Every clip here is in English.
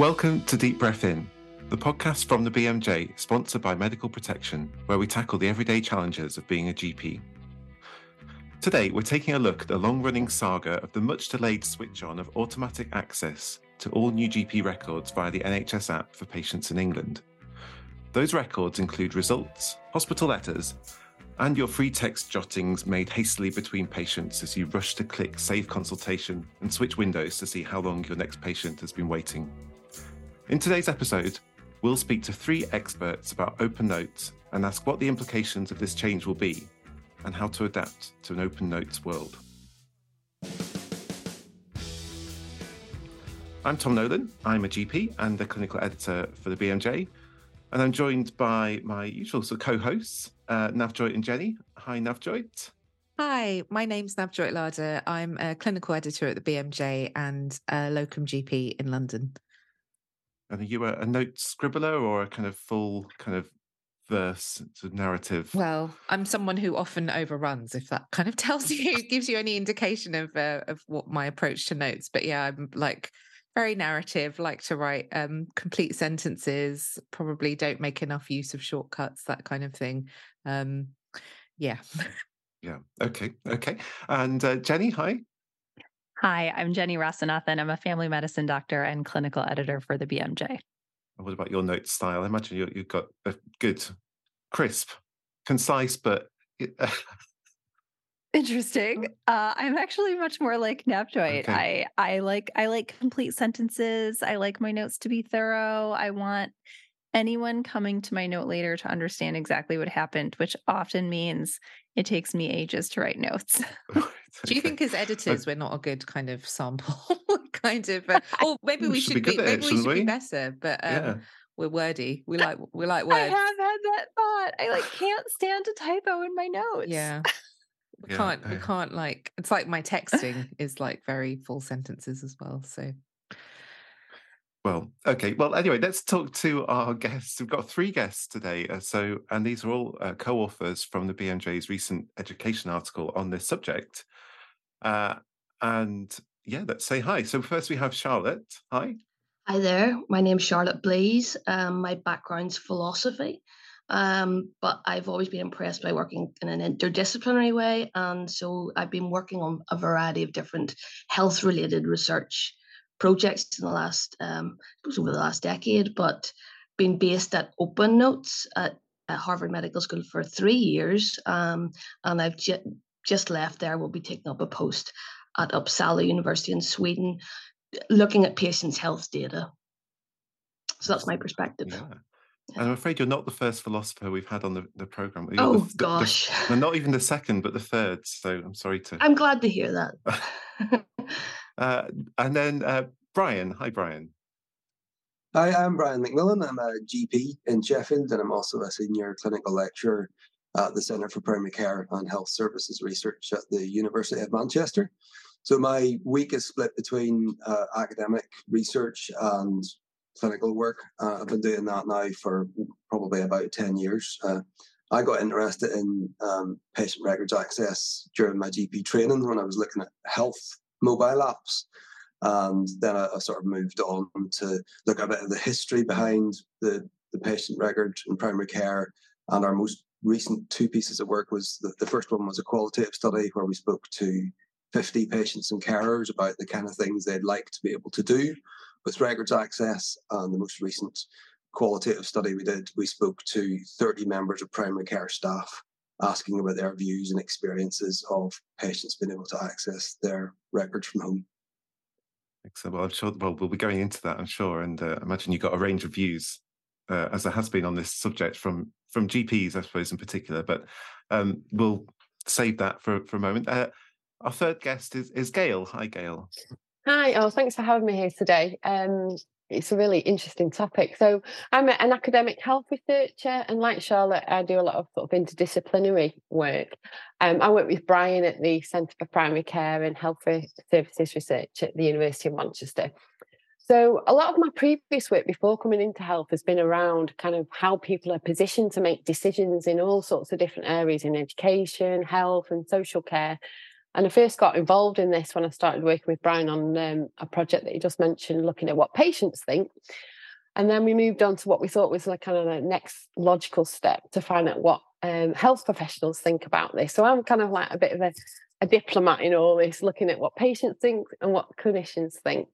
Welcome to Deep Breath In, the podcast from the BMJ, sponsored by Medical Protection, where we tackle the everyday challenges of being a GP. Today, we're taking a look at the long running saga of the much delayed switch on of automatic access to all new GP records via the NHS app for patients in England. Those records include results, hospital letters, and your free text jottings made hastily between patients as you rush to click Save Consultation and switch windows to see how long your next patient has been waiting. In today's episode, we'll speak to three experts about open notes and ask what the implications of this change will be and how to adapt to an open notes world. I'm Tom Nolan. I'm a GP and the clinical editor for the BMJ. And I'm joined by my usual co-hosts, uh, Navjoyt and Jenny. Hi, Navjoyt. Hi, my name's Navjoyt Ladher. I'm a clinical editor at the BMJ and a locum GP in London. And are you a, a note scribbler or a kind of full kind of verse sort of narrative? Well, I'm someone who often overruns. If that kind of tells you, gives you any indication of uh, of what my approach to notes. But yeah, I'm like very narrative like to write um, complete sentences probably don't make enough use of shortcuts that kind of thing um, yeah yeah okay okay and uh, jenny hi hi i'm jenny rasanathan i'm a family medicine doctor and clinical editor for the bmj what about your note style i imagine you, you've got a good crisp concise but Interesting. Uh, I'm actually much more like Navjoyt. Okay. I I like I like complete sentences. I like my notes to be thorough. I want anyone coming to my note later to understand exactly what happened, which often means it takes me ages to write notes. Do you think as editors we're not a good kind of sample kind of uh, or maybe we, we should, should be, be maybe we should we? be better, but um, yeah. we're wordy. We like we like words. I have had that thought. I like can't stand a typo in my notes. Yeah we yeah, can't we can't like it's like my texting is like very full sentences as well so well okay well anyway let's talk to our guests. We've got three guests today uh, so and these are all uh, co-authors from the bmj's recent education article on this subject. Uh, and yeah let's say hi. So first we have charlotte. Hi. Hi there. My name's charlotte blease. Um, my background's philosophy. Um, but I've always been impressed by working in an interdisciplinary way. And so I've been working on a variety of different health related research projects in the last, um, over the last decade, but been based at Open Notes at, at Harvard Medical School for three years. Um, and I've j- just left there. We'll be taking up a post at Uppsala University in Sweden, looking at patients' health data. So that's my perspective. Yeah. And I'm afraid you're not the first philosopher we've had on the, the program. You're oh the, gosh, the, not even the second, but the third. So I'm sorry to. I'm glad to hear that. uh, and then uh, Brian, hi Brian. Hi, I'm Brian McMillan. I'm a GP in Sheffield, and I'm also a senior clinical lecturer at the Centre for Primary Care and Health Services Research at the University of Manchester. So my week is split between uh, academic research and clinical work. Uh, I've been doing that now for probably about 10 years. Uh, I got interested in um, patient records access during my GP training when I was looking at health mobile apps. And then I, I, sort of moved on to look at a bit of the history behind the, the patient record in primary care. And our most recent two pieces of work was the, the first one was a qualitative study where we spoke to 50 patients and carers about the kind of things they'd like to be able to do with records access. And the most recent qualitative study we did, we spoke to 30 members of primary care staff asking about their views and experiences of patients being able to access their records from home. Excellent. Well, I'm sure. Well, we'll be going into that, I'm sure, and uh, imagine you've got a range of views, uh, as there has been on this subject from from GPs, I suppose, in particular. But um, we'll save that for for a moment. Uh, our third guest is is Gail. Hi, Gail. Hi, oh, thanks for having me here today. Um, it's a really interesting topic. So, I'm an academic health researcher, and like Charlotte, I do a lot of sort of interdisciplinary work. Um, I work with Brian at the Centre for Primary Care and Health Services Research at the University of Manchester. So, a lot of my previous work before coming into health has been around kind of how people are positioned to make decisions in all sorts of different areas in education, health, and social care And I first got involved in this when I started working with Brian on um, a project that he just mentioned, looking at what patients think. And then we moved on to what we thought was like kind of the next logical step to find out what um, health professionals think about this. So I'm kind of like a bit of a, a diplomat in all this, looking at what patients think and what clinicians think.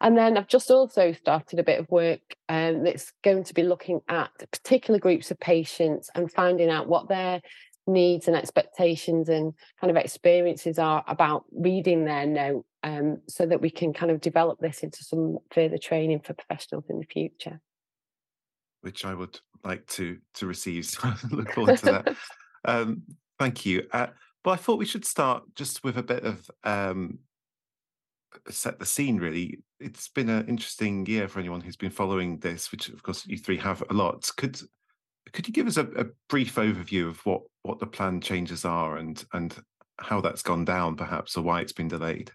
And then I've just also started a bit of work um, that's going to be looking at particular groups of patients and finding out what their needs and expectations and kind of experiences are about reading their note um, so that we can kind of develop this into some further training for professionals in the future. Which i would like to to receive so i look forward to that. Um, thank you. Uh, but i thought we should start just with a bit of um, set the scene really. It's been an interesting year for anyone who's been following this which of course you three have a lot. Could could you give us a, a, brief overview of what what the plan changes are and and how that's gone down, perhaps, or why it's been delayed?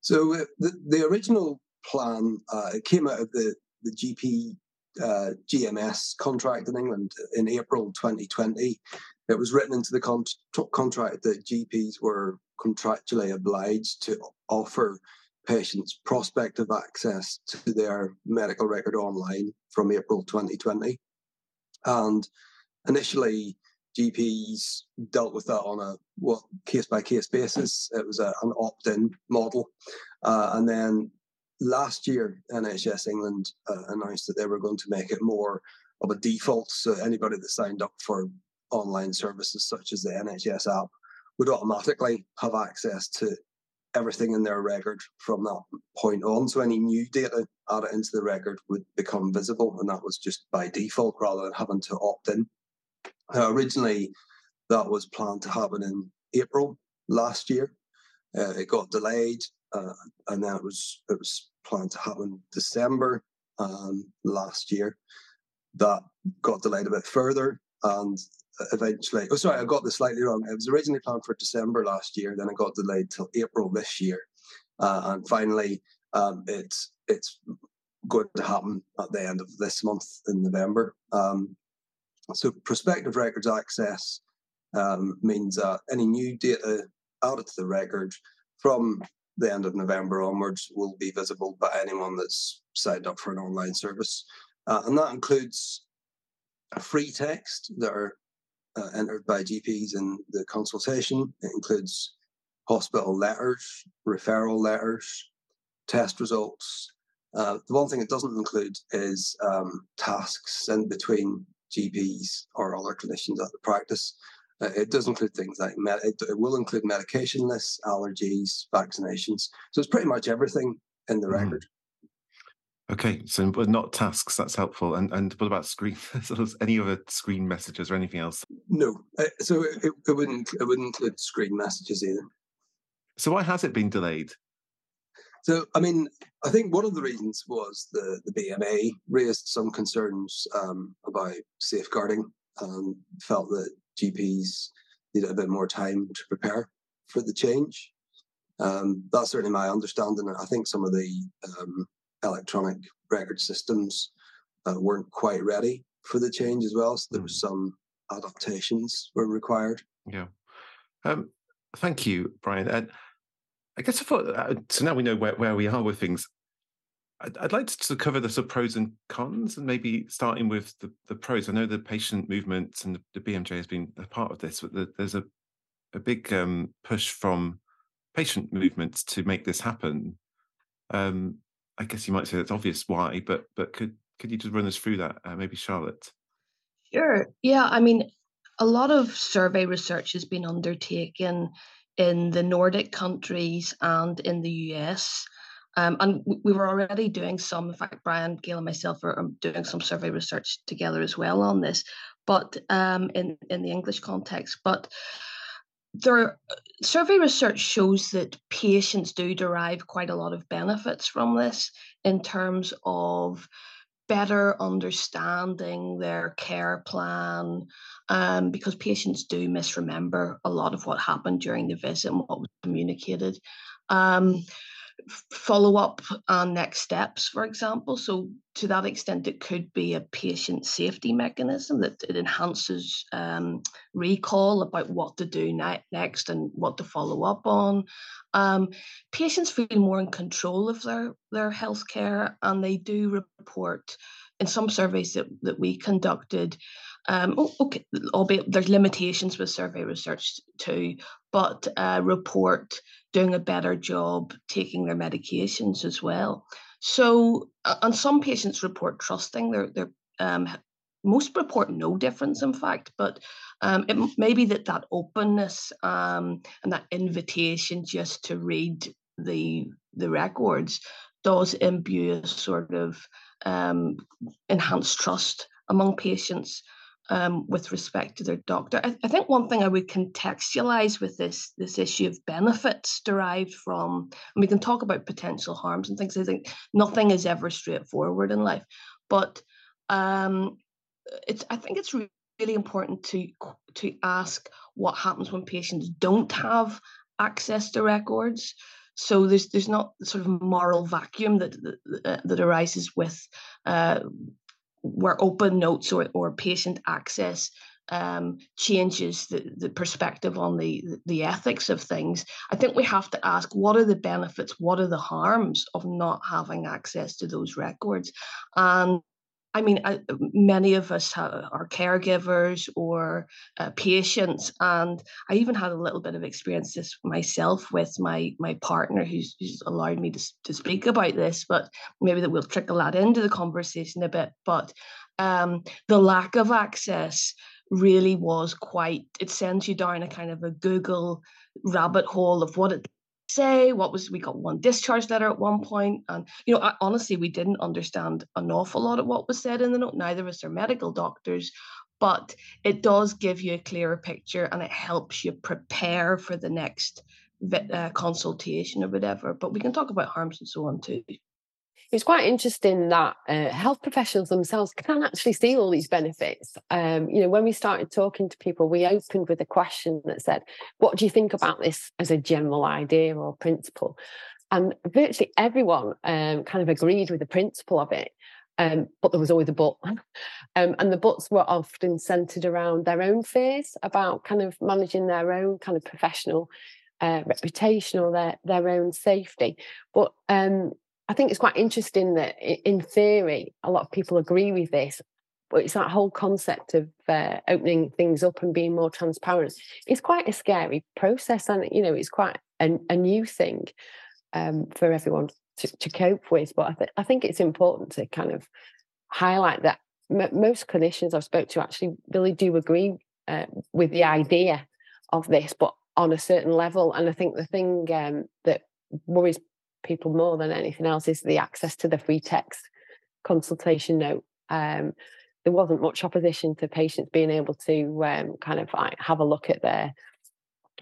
So uh, the, the original plan uh, came out of the the GP uh, GMS contract in England in April 2020. It was written into the con- contract that GPs were contractually obliged to offer patients prospective access to their medical record online from April 2020. And initially, GPs dealt with that on a what case by case basis. It was a, an opt in model. Uh, and then last year, NHS England uh, announced that they were going to make it more of a default. So anybody that signed up for online services such as the NHS app would automatically have access to everything in their record from that point on. So any new data added into the record would become visible, and that was just by default rather than having to opt in. Originally, that was planned to happen in April last year. Uh, it got delayed, uh, and then it was it was planned to happen December um, last year. That got delayed a bit further, and eventually. Oh, sorry, I got this slightly wrong. It was originally planned for December last year, then it got delayed till April this year, uh, and finally, um, it's it's going to happen at the end of this month in November. Um, so, prospective records access um, means that any new data added to the record from the end of November onwards will be visible by anyone that's signed up for an online service, uh, and that includes free text that are uh, entered by GPs in the consultation. It includes hospital letters, referral letters, test results. Uh, the one thing it doesn't include is um, tasks sent between GPs or other clinicians at the practice. Uh, it does include things like med- it, it, will include medication lists, allergies, vaccinations. So it's pretty much everything in the mm. record. Okay, so but not tasks. That's helpful. And and what about screen? any other screen messages or anything else? No. Uh, so it, it wouldn't it wouldn't include screen messages either. So why has it been delayed? So I mean, I think one of the reasons was the the BMA raised some concerns um, about safeguarding and felt that GPs needed a bit more time to prepare for the change. Um, that's certainly my understanding. And I think some of the um, electronic record systems uh, weren't quite ready for the change as well. So there was mm. some adaptations were required. Yeah. Um, thank you, Brian. And I guess I thought uh, so. Now we know where, where we are with things. I'd, I'd like to cover the sort of pros and cons, and maybe starting with the, the pros. I know the patient movement and the, the BMJ has been a part of this, but the, there's a a big um, push from patient movements to make this happen. Um, I guess you might say that's obvious why, but but could could you just run us through that, uh, maybe Charlotte? Sure. Yeah, I mean, a lot of survey research has been undertaken in the Nordic countries and in the US. Um, and we were already doing some, in fact, Brian, Gail, and myself are doing some survey research together as well on this, but um, in, in the English context. But there survey research shows that patients do derive quite a lot of benefits from this in terms of better understanding their care plan um, because patients do misremember a lot of what happened during the visit and what was communicated. Um, follow up and next steps, for example. So, to that extent, it could be a patient safety mechanism that it enhances um, recall about what to do ne- next and what to follow up on. Um, patients feel more in control of their, their health care and they do report in some surveys that, that we conducted. Um, okay, albeit there's limitations with survey research too, but uh, report doing a better job taking their medications as well. So, uh, and some patients report trusting their their um, most report no difference, in fact, but um, it may be that that openness um, and that invitation just to read the the records does imbue a sort of um, enhanced trust among patients um, with respect to their doctor. I, I, think one thing I would contextualize with this this issue of benefits derived from, and we can talk about potential harms and things. I think nothing is ever straightforward in life, but um, it's I think it's really important to to ask what happens when patients don't have access to records. So there's there's not sort of moral vacuum that that, that arises with uh, where open notes or, or patient access um, changes the, the perspective on the, the ethics of things. I think we have to ask what are the benefits, what are the harms of not having access to those records? And I mean, I, many of us have, are caregivers or uh, patients, and I even had a little bit of experience this myself with my my partner, who's, who's allowed me to to speak about this. But maybe that we'll trickle that into the conversation a bit. But um, the lack of access really was quite. It sends you down a kind of a Google rabbit hole of what it say? What was we got one discharge letter at one point and you know I, honestly we didn't understand an awful lot of what was said in the note neither of us are medical doctors but it does give you a clearer picture and it helps you prepare for the next uh, consultation or whatever but we can talk about harms and so on too it's quite interesting that uh, health professionals themselves can actually see all these benefits. Um, you know, when we started talking to people, we opened with a question that said, "What do you think about this as a general idea or principle?" And virtually everyone um, kind of agreed with the principle of it. Um, but there was always a but. Um, and the buts were often centered around their own fears about kind of managing their own kind of professional uh, reputation or their, their own safety. But um, I think it's quite interesting that in theory, a lot of people agree with this, but it's that whole concept of uh, opening things up and being more transparent. It's quite a scary process, and you know, it's quite a, a new thing um, for everyone to, to, cope with. But I, th- I, think it's important to kind of highlight that m- most clinicians I've spoke to actually really do agree uh, with the idea of this, but on a certain level. And I think the thing um, that worries people more than anything else is the access to the free text consultation note. Um, there wasn't much opposition to patients being able to um, kind of have a look at their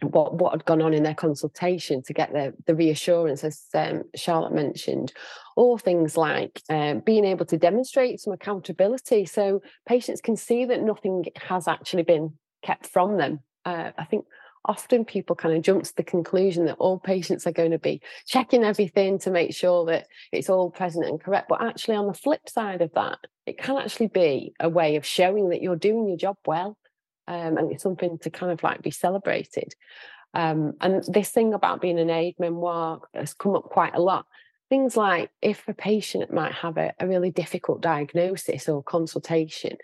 what what had gone on in their consultation to get the the reassurance, as um, Charlotte mentioned, or things like um, being able to demonstrate some accountability, so patients can see that nothing has actually been kept from them. Uh, I think often people kind of jump to the conclusion that all patients are going to be checking everything to make sure that it's all present and correct. But actually, on the flip side of that, it can actually be a way of showing that you're doing your job well. Um, and it's something to kind of like be celebrated. Um, and this thing about being an aide memoire has come up quite a lot. Things like if a patient might have a, a really difficult diagnosis or consultation,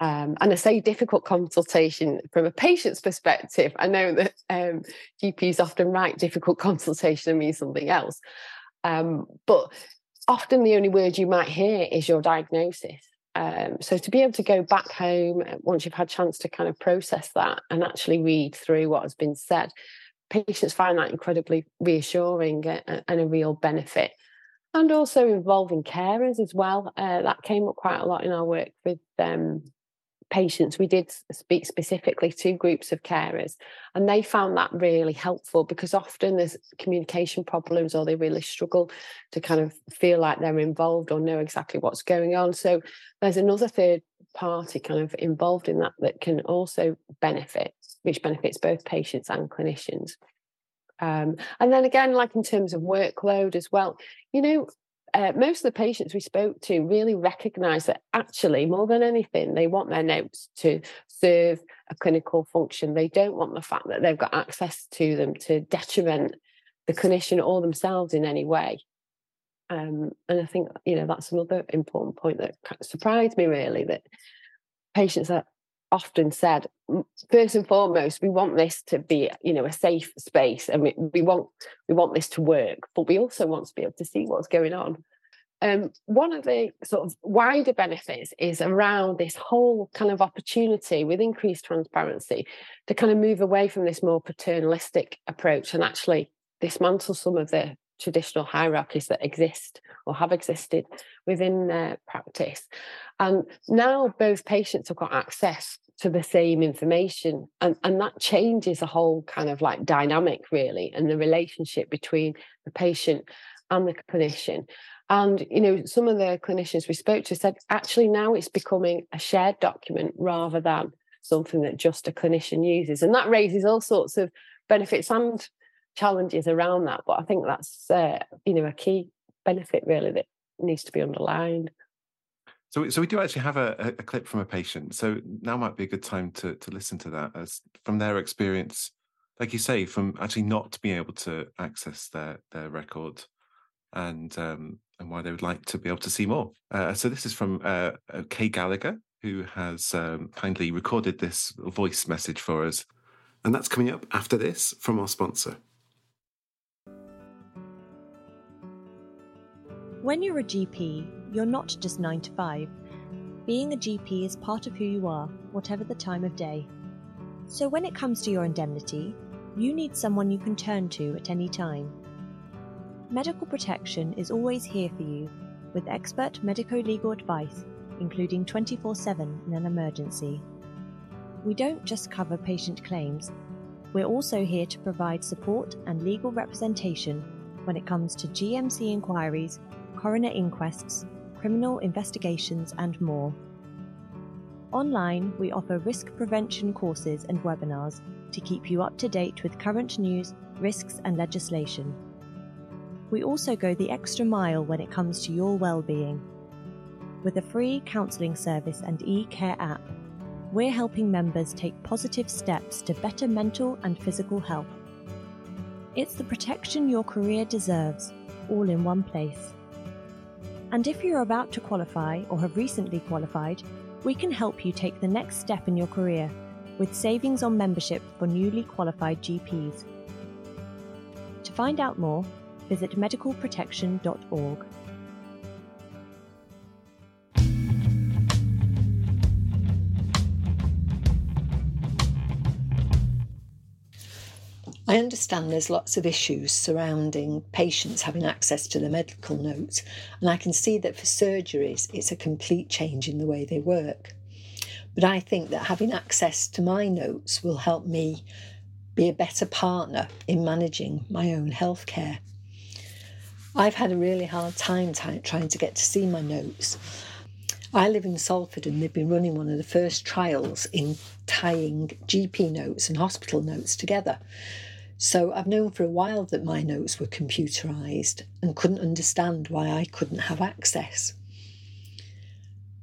um, and I say difficult consultation from a patient's perspective. I know that um, GPs often write difficult consultation and mean something else. Um, but often the only word you might hear is your diagnosis. Um, so to be able to go back home uh, once you've had a chance to kind of process that and actually read through what has been said, patients find that incredibly reassuring and, a real benefit and also involving carers as well. Uh, that came up quite a lot in our work with um, patients, we did speak specifically to groups of carers, and they found that really helpful because often there's communication problems or they really struggle to kind of feel like they're involved or know exactly what's going on. So there's another third party kind of involved in that that can also benefit, which benefits both patients and clinicians. Um, and then again, like in terms of workload as well, you know, uh, most of the patients we spoke to really recognize that actually, more than anything, they want their notes to serve a clinical function. They don't want the fact that they've got access to them to detriment the clinician or themselves in any way. Um, and I think, you know, that's another important point that surprised me really that patients are often said first and foremost we want this to be you know a safe space and we, we want we want this to work but we also want to be able to see what's going on. Um, one of the sort of wider benefits is around this whole kind of opportunity with increased transparency to kind of move away from this more paternalistic approach and actually dismantle some of the traditional hierarchies that exist or have existed within their practice. And now both patients have got access to the same information. And, and that changes the whole kind of like dynamic, really, and the relationship between the patient and the clinician. And, you know, some of the clinicians we spoke to said actually now it's becoming a shared document rather than something that just a clinician uses. And that raises all sorts of benefits and challenges around that. But I think that's uh, you know a key benefit really that needs to be underlined. So, so we do actually have a, a clip from a patient. So now might be a good time to to listen to that as from their experience, like you say, from actually not being able to access their their record, and um, and why they would like to be able to see more. Uh, so this is from uh, uh Kay Gallagher, who has um, kindly recorded this voice message for us, and that's coming up after this from our sponsor. When you're a GP, you're not just 9 to 5. Being a GP is part of who you are, whatever the time of day. So when it comes to your indemnity, you need someone you can turn to at any time. Medical protection is always here for you with expert medico legal advice, including 24 7 in an emergency. We don't just cover patient claims, we're also here to provide support and legal representation when it comes to GMC inquiries coroner inquests, criminal investigations, and more. Online, we offer risk prevention courses and webinars to keep you up to date with current news, risks, and legislation. We also go the extra mile when it comes to your well-being. With a free counselling service and e-care app, we're helping members take positive steps to better mental and physical health. It's the protection your career deserves, all in one place. And if you're about to qualify or have recently qualified, we can help you take the next step in your career with savings on membership for newly qualified GPs. To find out more, visit medicalprotection.org. I understand there's lots of issues surrounding patients having access to the medical notes, and I can see that for surgeries it's a complete change in the way they work. But I think that having access to my notes will help me be a better partner in managing my own healthcare. I've had a really hard time t- trying to get to see my notes. I live in Salford and they've been running one of the first trials in tying GP notes and hospital notes together. So I've known for a while that my notes were computerized and couldn't understand why I couldn't have access.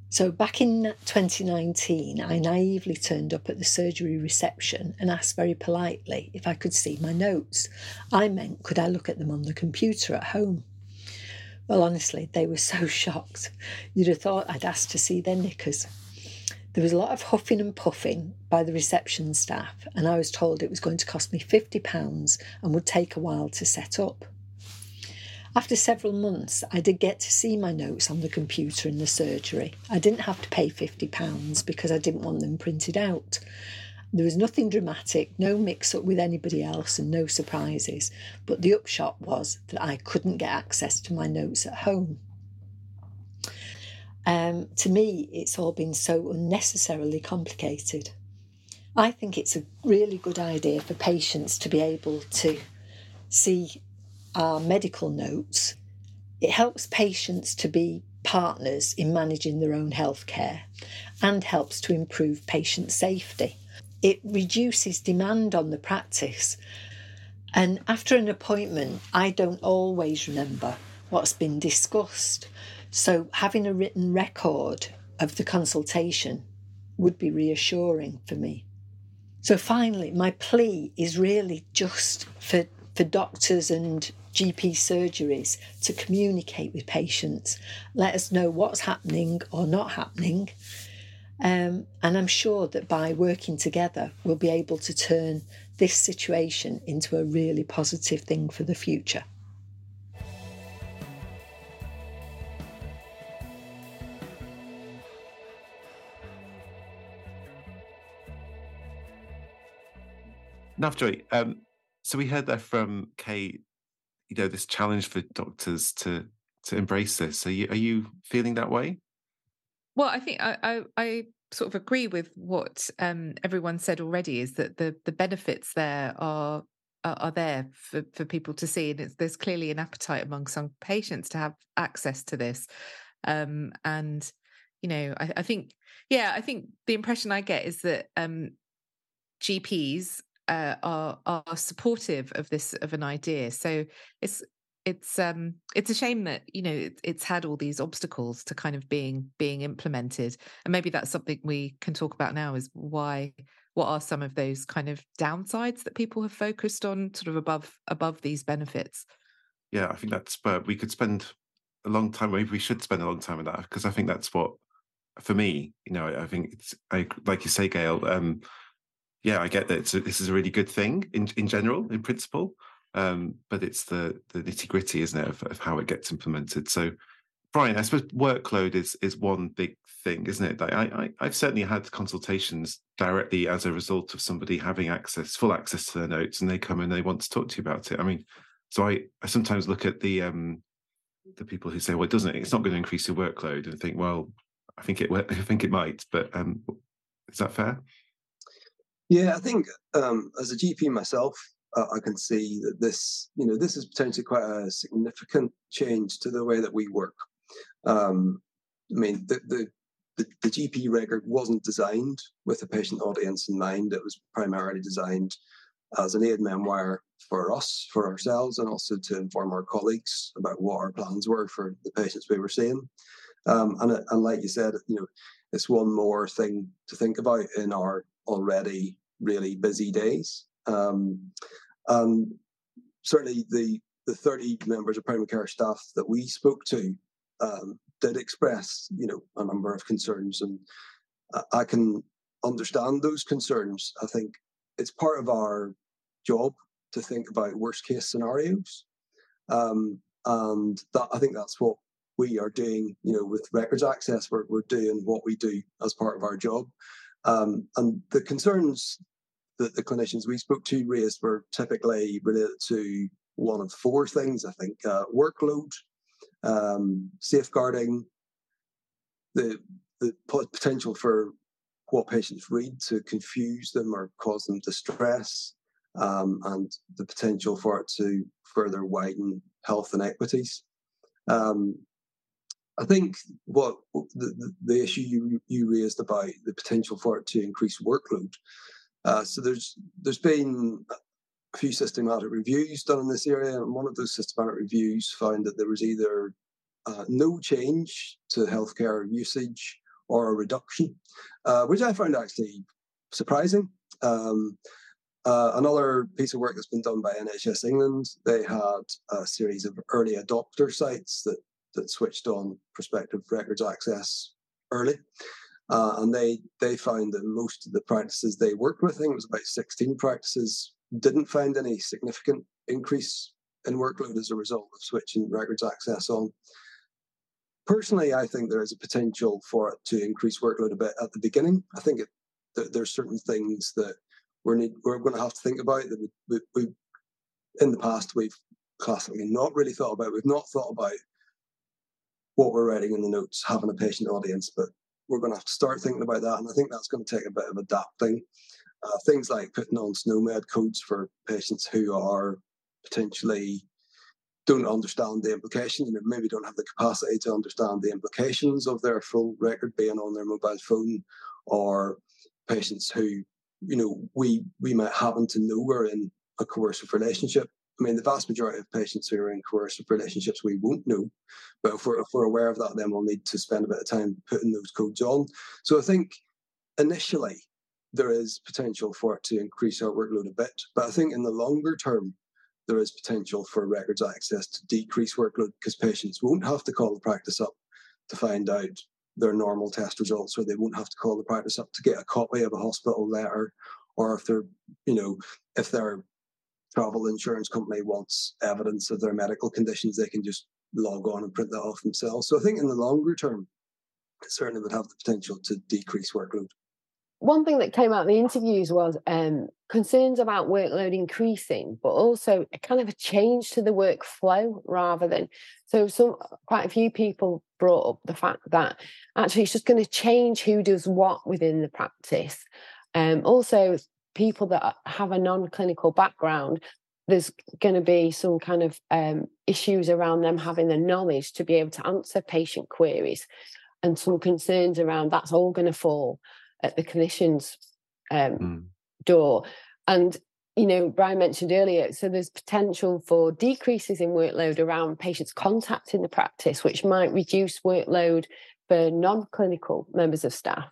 So back in 2019, I naively turned up at the surgery reception and asked very politely if I could see my notes. I meant, could I look at them on the computer at home? Well, honestly, they were so shocked. You'd have thought I'd asked to see their knickers. There was a lot of huffing and puffing by the reception staff, and I was told it was going to cost me £50 and would take a while to set up. After several months, I did get to see my notes on the computer in the surgery. I didn't have to pay £50 because I didn't want them printed out. There was nothing dramatic, no mix up with anybody else, and no surprises. But the upshot was that I couldn't get access to my notes at home. Um, to me, it's all been so unnecessarily complicated. I think it's a really good idea for patients to be able to see our medical notes. It helps patients to be partners in managing their own healthcare and helps to improve patient safety. It reduces demand on the practice And after an appointment, I don't always remember what's been discussed. So having a written record of the consultation would be reassuring for me. So finally, my plea is really just for, for doctors and GP surgeries to communicate with patients, let us know what's happening or not happening. Um, and I'm sure that by working together, we'll be able to turn this situation into a really positive thing for the future. Navjoy, um, so we heard there from Kate you know this challenge for doctors to to embrace this. Are you are you feeling that way? Well, I think I I, I sort of agree with what um, everyone said already. Is that the the benefits there are are, are there for, for people to see, and there's clearly an appetite among some patients to have access to this. Um, and you know, I, I think yeah, I think the impression I get is that um, GPs uh, are are supportive of this of an idea. So it's it's um it's a shame that you know it, it's had all these obstacles to kind of being being implemented, and maybe that's something we can talk about now. Is why what are some of those kind of downsides that people have focused on, sort of above above these benefits? Yeah, I think that's but we could spend a long time. Maybe we should spend a long time on that because I think that's what for me, you know, I, think it's I like you say, Gail. Um, yeah, I get that a, this is a really good thing in in general, in principle. Um, but it's the the nitty gritty, isn't it, of, of, how it gets implemented. So, Brian, I suppose workload is is one big thing, isn't it? Like I, I have certainly had consultations directly as a result of somebody having access, full access to their notes, and they come and they want to talk to you about it. I mean, so I I sometimes look at the um the people who say, well, it doesn't, it's not going to increase your workload, and think, well, I think it I think it might, but um, is that fair? Yeah, I think um, as a GP myself, uh, I can see that this, you know, this is potentially quite a significant change to the way that we work. Um, I mean, the, the, the, the GP record wasn't designed with a patient audience in mind. It was primarily designed as an aide memoire for us, for ourselves, and also to inform our colleagues about what our plans were for the patients we were seeing. Um, and, and like you said, you know, it's one more thing to think about in our already really busy days. Um, and certainly the the 30 members of primary care staff that we spoke to um, did express, you know, a number of concerns, and I can understand those concerns. I think it's part of our job to think about worst case scenarios, um, and that I think that's what we are doing. You know, with records access, we're we're doing what we do as part of our job. Um, and the concerns that the clinicians we spoke to raised were typically related to one of four things, I think uh, workload, um, safeguarding, the, the potential for what patients read to confuse them or cause them distress, um, and the potential for it to further widen health inequities. Um, I think what the, the, issue you, you raised about the potential for it to increase workload. Uh, so there's there's been a few systematic reviews done in this area, and one of those systematic reviews found that there was either uh, no change to healthcare usage or a reduction, uh, which I found actually surprising. Um, uh, another piece of work that's been done by NHS England, they had a series of early adopter sites that that switched on prospective records access early. Uh, and they they found that most of the practices they worked with, I think it was about 16 practices, didn't find any significant increase in workload as a result of switching records access on. Personally, I think there is a potential for it to increase workload a bit at the beginning. I think it, th- there's certain things that we're need, we're going to have to think about that we, we, we in the past we've classically not really thought about. We've not thought about what we're writing in the notes, having a patient audience, but we're going to have to start thinking about that. And I think that's going to take a bit of adapting. Uh, things like putting on SNOMED codes for patients who are potentially don't understand the implications, know, maybe don't have the capacity to understand the implications of their full record being on their mobile phone, or patients who, you know, we we might happen to know we're in a coercive relationship. I mean, the vast majority of patients who are in coercive relationships, we won't know. But if we're, if we're aware of that, then we'll need to spend a bit of time putting those codes on. So I think initially there is potential for it to increase our workload a bit. But I think in the longer term, there is potential for records access to decrease workload because patients won't have to call the practice up to find out their normal test results, or they won't have to call the practice up to get a copy of a hospital letter, or if they're, you know, if their travel insurance company wants evidence of their medical conditions, they can just log on and print that off themselves. So I think in the longer term, it certainly would have the potential to decrease workload one thing that came out of the interviews was um, concerns about workload increasing, but also a kind of a change to the workflow rather than. So, some quite a few people brought up the fact that actually it's just going to change who does what within the practice. Um, also, people that have a non-clinical background, there's going to be some kind of um, issues around them having the knowledge to be able to answer patient queries, and some concerns around that's all going to fall at the clinician's um, mm. door. And you know, Brian mentioned earlier, so there's potential for decreases in workload around patients contacting the practice, which might reduce workload for non-clinical members of staff.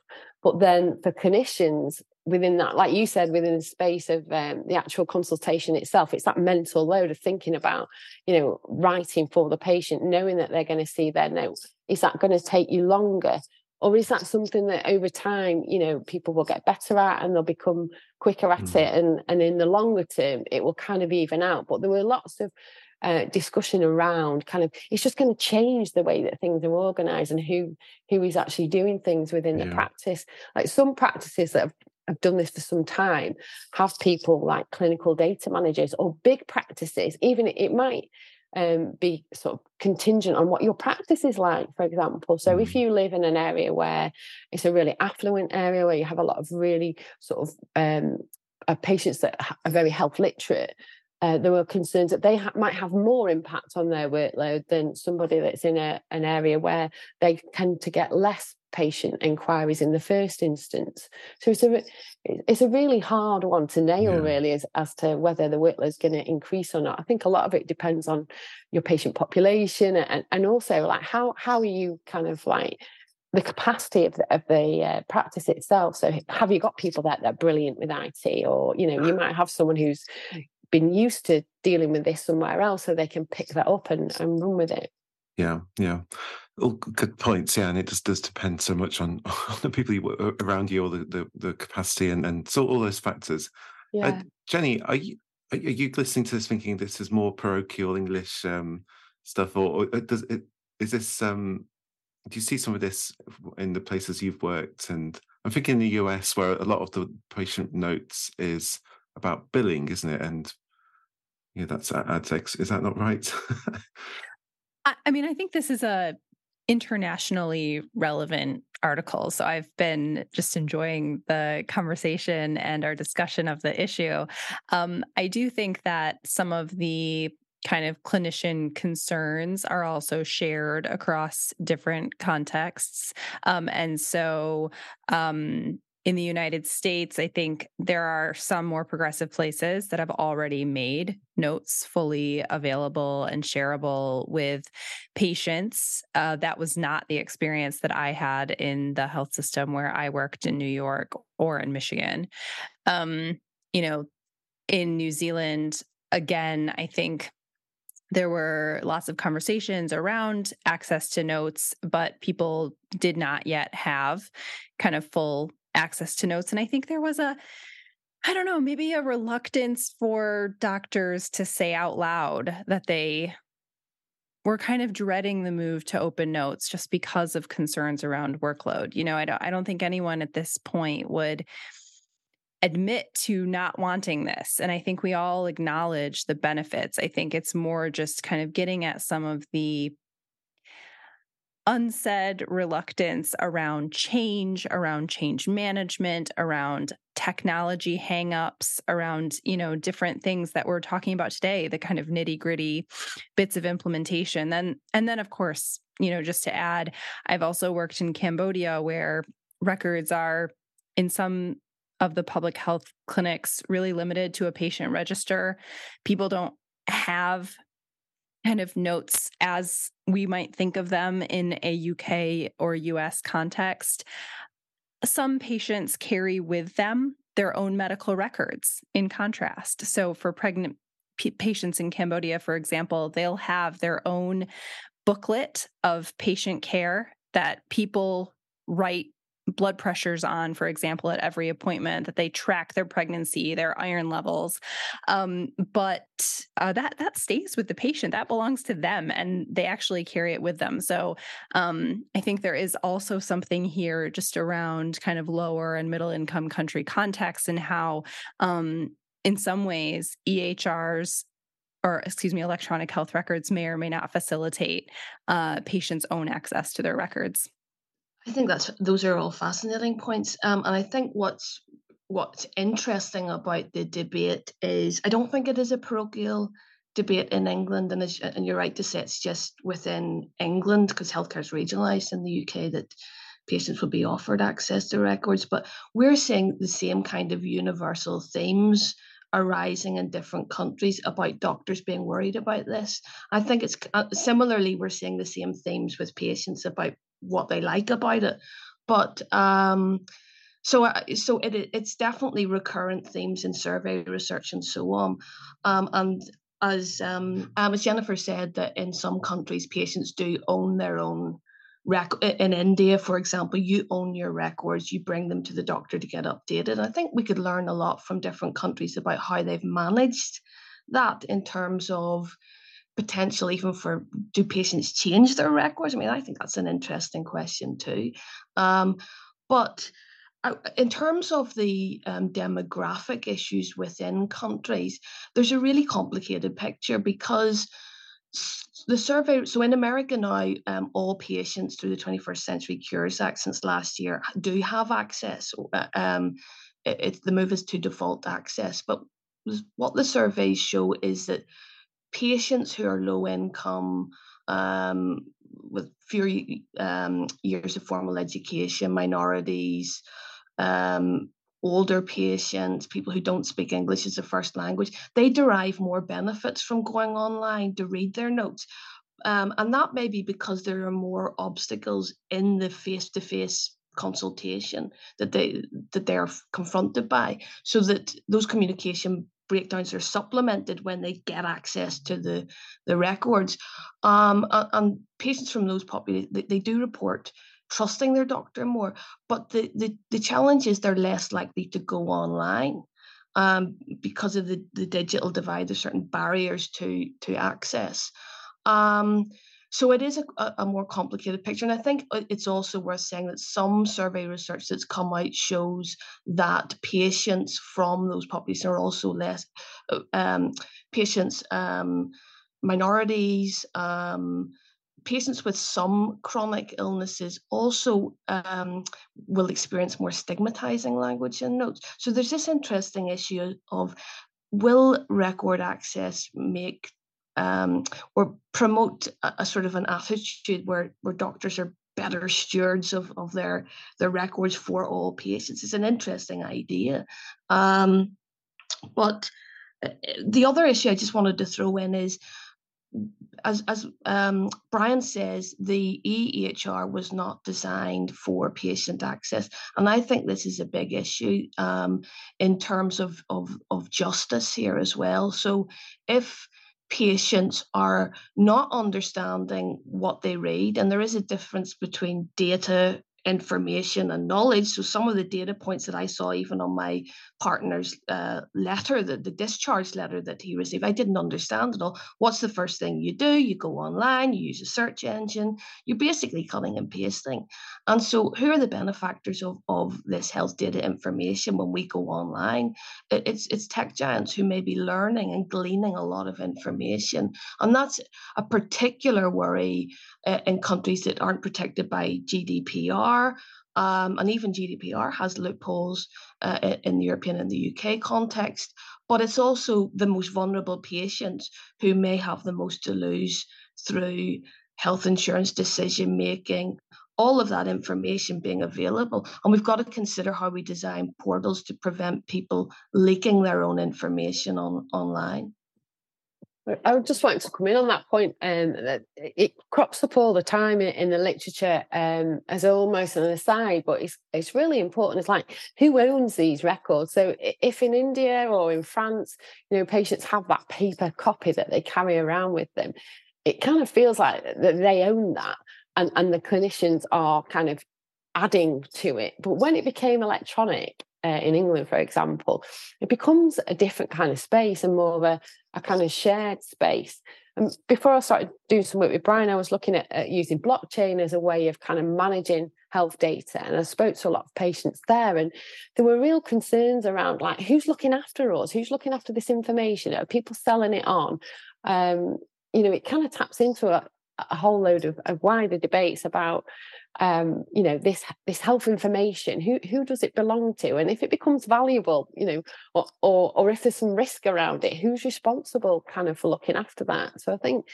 But then for clinicians within that, like you said, within the space of um, the actual consultation itself, it's that mental load of thinking about, you know, writing for the patient, knowing that they're going to see their notes. Is that going to take you longer or is that something that over time you know people will get better at and they'll become quicker at mm. it and and in the longer term it will kind of even out but there were lots of uh, discussion around kind of it's just going to change the way that things are organized and who who is actually doing things within yeah. the practice like some practices that have have done this for some time have people like clinical data managers or big practices even it might um, be sort of contingent on what your practice is like, for example. So, mm. if you live in an area where it's a really affluent area where you have a lot of really sort of um, uh, patients that are very health literate, uh, there were concerns that they ha- might have more impact on their workload than somebody that's in a, an area where they tend to get less patient inquiries in the first instance. So it's a it's a really hard one to nail, yeah. really, as, as to whether the workload is going to increase or not. I think a lot of it depends on your patient population and, and also like how how are you kind of like the capacity of the, of the uh, practice itself. So have you got people that, that are brilliant with IT, or you know you might have someone who's been used to dealing with this somewhere else, so they can pick that up and, and run with it. Yeah, yeah all good points yeah and it just does depend so much on, on the people you, around you or the, the, the capacity and and so all those factors uh, yeah. Uh, jenny are you are you listening to this thinking this is more parochial english um, stuff or, or uh, does it is this um do you see some of this in the places you've worked and i'm thinking in the us where a lot of the patient notes is about billing isn't it and yeah that's ad text is that not right I mean, I think this is a internationally relevant article. So I've been just enjoying the conversation and our discussion of the issue. Um, I do think that some of the kind of clinician concerns are also shared across different contexts. Um, and so, um, in the United States, I think there are some more progressive places that have already made notes fully available and shareable with patients. Uh, that was not the experience that I had in the health system where I worked in New York or in Michigan. Um, you know, in New Zealand, again, I think there were lots of conversations around access to notes, but people did not yet have kind of full access to notes. And I think there was a, I don't know, maybe a reluctance for doctors to say out loud that they were kind of dreading the move to open notes just because of concerns around workload. You know, I don't I don't think anyone at this point would admit to not wanting this. And I think we all acknowledge the benefits. I think it's more just kind of getting at some of the unsaid reluctance around change, around change management, around technology hangups, around, you know, different things that we're talking about today, the kind of nitty-gritty bits of implementation. Then and then of course, you know, just to add, I've also worked in Cambodia where records are in some of the public health clinics really limited to a patient register. People don't have kind of notes as we might think of them in a UK or US context. Some patients carry with them their own medical records in contrast. So, for pregnant p- patients in Cambodia, for example, they'll have their own booklet of patient care that people write blood pressures on, for example, at every appointment, that they track their pregnancy, their iron levels. Um, but uh, that that stays with the patient. That belongs to them, and they actually carry it with them. So um, I think there is also something here just around kind of lower and middle income country context and how. Um, in some ways, EHRs or excuse me, electronic health records may or may not facilitate uh, patients' own access to their records. I think that's those are all fascinating points, um, and I think what's what's interesting about the debate is I don't think it is a parochial debate in England, and and you're right to say it's just within England because healthcare is regionalised in the UK that patients will be offered access to records, but we're seeing the same kind of universal themes arising in different countries about doctors being worried about this. I think it's uh, similarly we're seeing the same themes with patients about what they like about it. But um, so uh, so it it's definitely recurrent themes in survey research and so on. Um, and as um, as Jennifer said, that in some countries patients do own their own rec- in India, for example, you own your records, you bring them to the doctor to get updated. I think we could learn a lot from different countries about how they've managed that in terms of potential even for do patients change their records? I mean, I think that's an interesting question too. Um, but uh, in terms of the um, demographic issues within countries, there's a really complicated picture because the survey so in america now um, all patients through the 21st century cures act since last year do have access uh, um, it, it's the move is to default access but what the surveys show is that patients who are low income um, with fewer um, years of formal education minorities um, older patients, people who don't speak English as a first language, they derive more benefits from going online to read their notes. Um, and that may be because there are more obstacles in the face-to-face consultation that they that they are confronted by, so that those communication breakdowns are supplemented when they get access to the the records. Um, and, patients from those populations they, they do report trusting their doctor more. But the, the, the challenge is they're less likely to go online um, because of the, the digital divide. There's certain barriers to, to access. Um, so it is a, a, more complicated picture. And I think uh, it's also worth saying that some survey research that's come out shows that patients from those populations are also less, uh, um, patients, um, minorities, um, patients with some chronic illnesses also um, will experience more stigmatizing language and notes. So there's this interesting issue of will record access make um, or promote a, a, sort of an attitude where, where doctors are better stewards of, of their, their records for all patients. It's an interesting idea. Um, but uh, the other issue I just wanted to throw in is as as um, Brian says, the EHR was not designed for patient access, and I think this is a big issue um, in terms of, of of justice here as well. So, if patients are not understanding what they read, and there is a difference between data information and knowledge. So some of the data points that I saw, even on my partner's uh, letter, the, the discharge letter that he received, I didn't understand at all. What's the first thing you do? You go online, you use a search engine, you're basically cutting and pasting. And so who are the benefactors of, of this health data information when we go online? It, it's, it's tech giants who may be learning and gleaning a lot of information. And that's a particular worry in countries that aren't protected by GDPR. Um, and even GDPR has loopholes uh, in the European and the UK context, but it's also the most vulnerable patients who may have the most to lose through health insurance decision making all of that information being available. And we've got to consider how we design portals to prevent people leaking their own information on online. I just wanted to come in on that point. Um, it crops up all the time in, in the literature um, as almost an aside, but it's it's really important. It's like who owns these records? So if in India or in France, you know, patients have that paper copy that they carry around with them, it kind of feels like that they own that, and and the clinicians are kind of adding to it. But when it became electronic, uh, in England, for example, it becomes a different kind of space and more of a, a kind of shared space. And before I started doing some work with Brian, I was looking at, at, using blockchain as a way of kind of managing health data. And I spoke to a lot of patients there, and there were real concerns around like who's looking after us, who's looking after this information, are people selling it on? Um, you know, it kind of taps into a, a whole load of, of wider debates about um, you know this this health information who who does it belong to? And if it becomes valuable you know or, or or if there's some risk around it who's responsible kind of for looking after that? So i think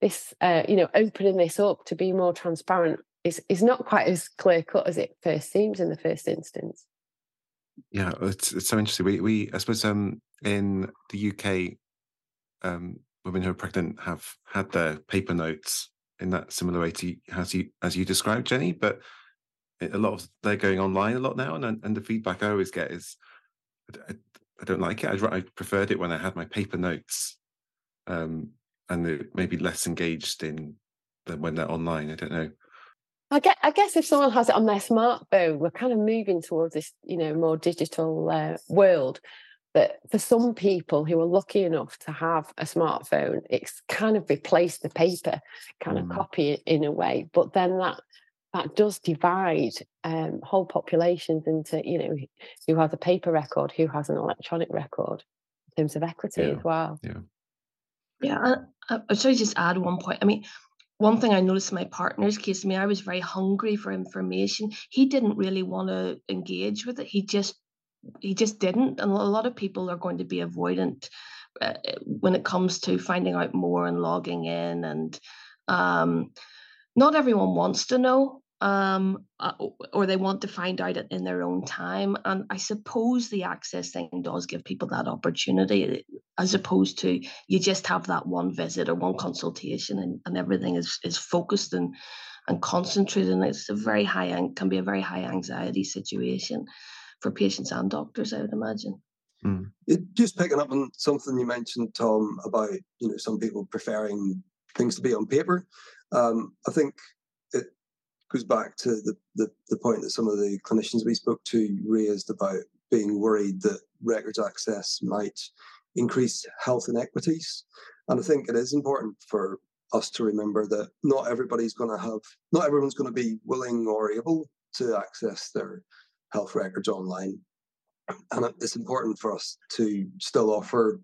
this uh, you know opening this up to be more transparent is is not quite as clear cut as it first seems in the first instance. Yeah it's, it's so interesting. We we i suppose um in the uk um women who are pregnant have had their paper notes in that similar way to as you as you described, Jenny. But a lot of they're going online a lot now, and and the feedback I always get is I, I don't like it. I, I, preferred it when I had my paper notes, um, and maybe less engaged in than when they're online. I don't know. I guess, I guess if someone has it on their smartphone, we're kind of moving towards this, you know, more digital uh, world that for some people who are lucky enough to have a smartphone, it's kind of replaced the paper kind mm. of copy in a way. But then that that does divide um, whole populations into, you know, who has a paper record, who has an electronic record in terms of equity yeah. as well. Yeah. Yeah. I, I, should I just add one point? I mean, one thing I noticed in my partner's case, I mean, I was very hungry for information. He didn't really want to engage with it. He just he just didn't. And a lot of people are going to be avoidant uh, when it comes to finding out more and logging in. And um, not everyone wants to know, um, uh, or they want to find out in their own time. And I suppose the access thing does give people that opportunity, as opposed to you just have that one visit or one consultation, and, and everything is is focused and and concentrated. And it's a very high can be a very high anxiety situation for patients and doctors, I would imagine. Mm. Just picking up on something you mentioned, Tom, about you know some people preferring things to be on paper. Um, I think it goes back to the, the the point that some of the clinicians we spoke to raised about being worried that records access might increase health inequities. And I think it is important for us to remember that not everybody's going to have, not everyone's going to be willing or able to access their health records online. And it's important for us to still offer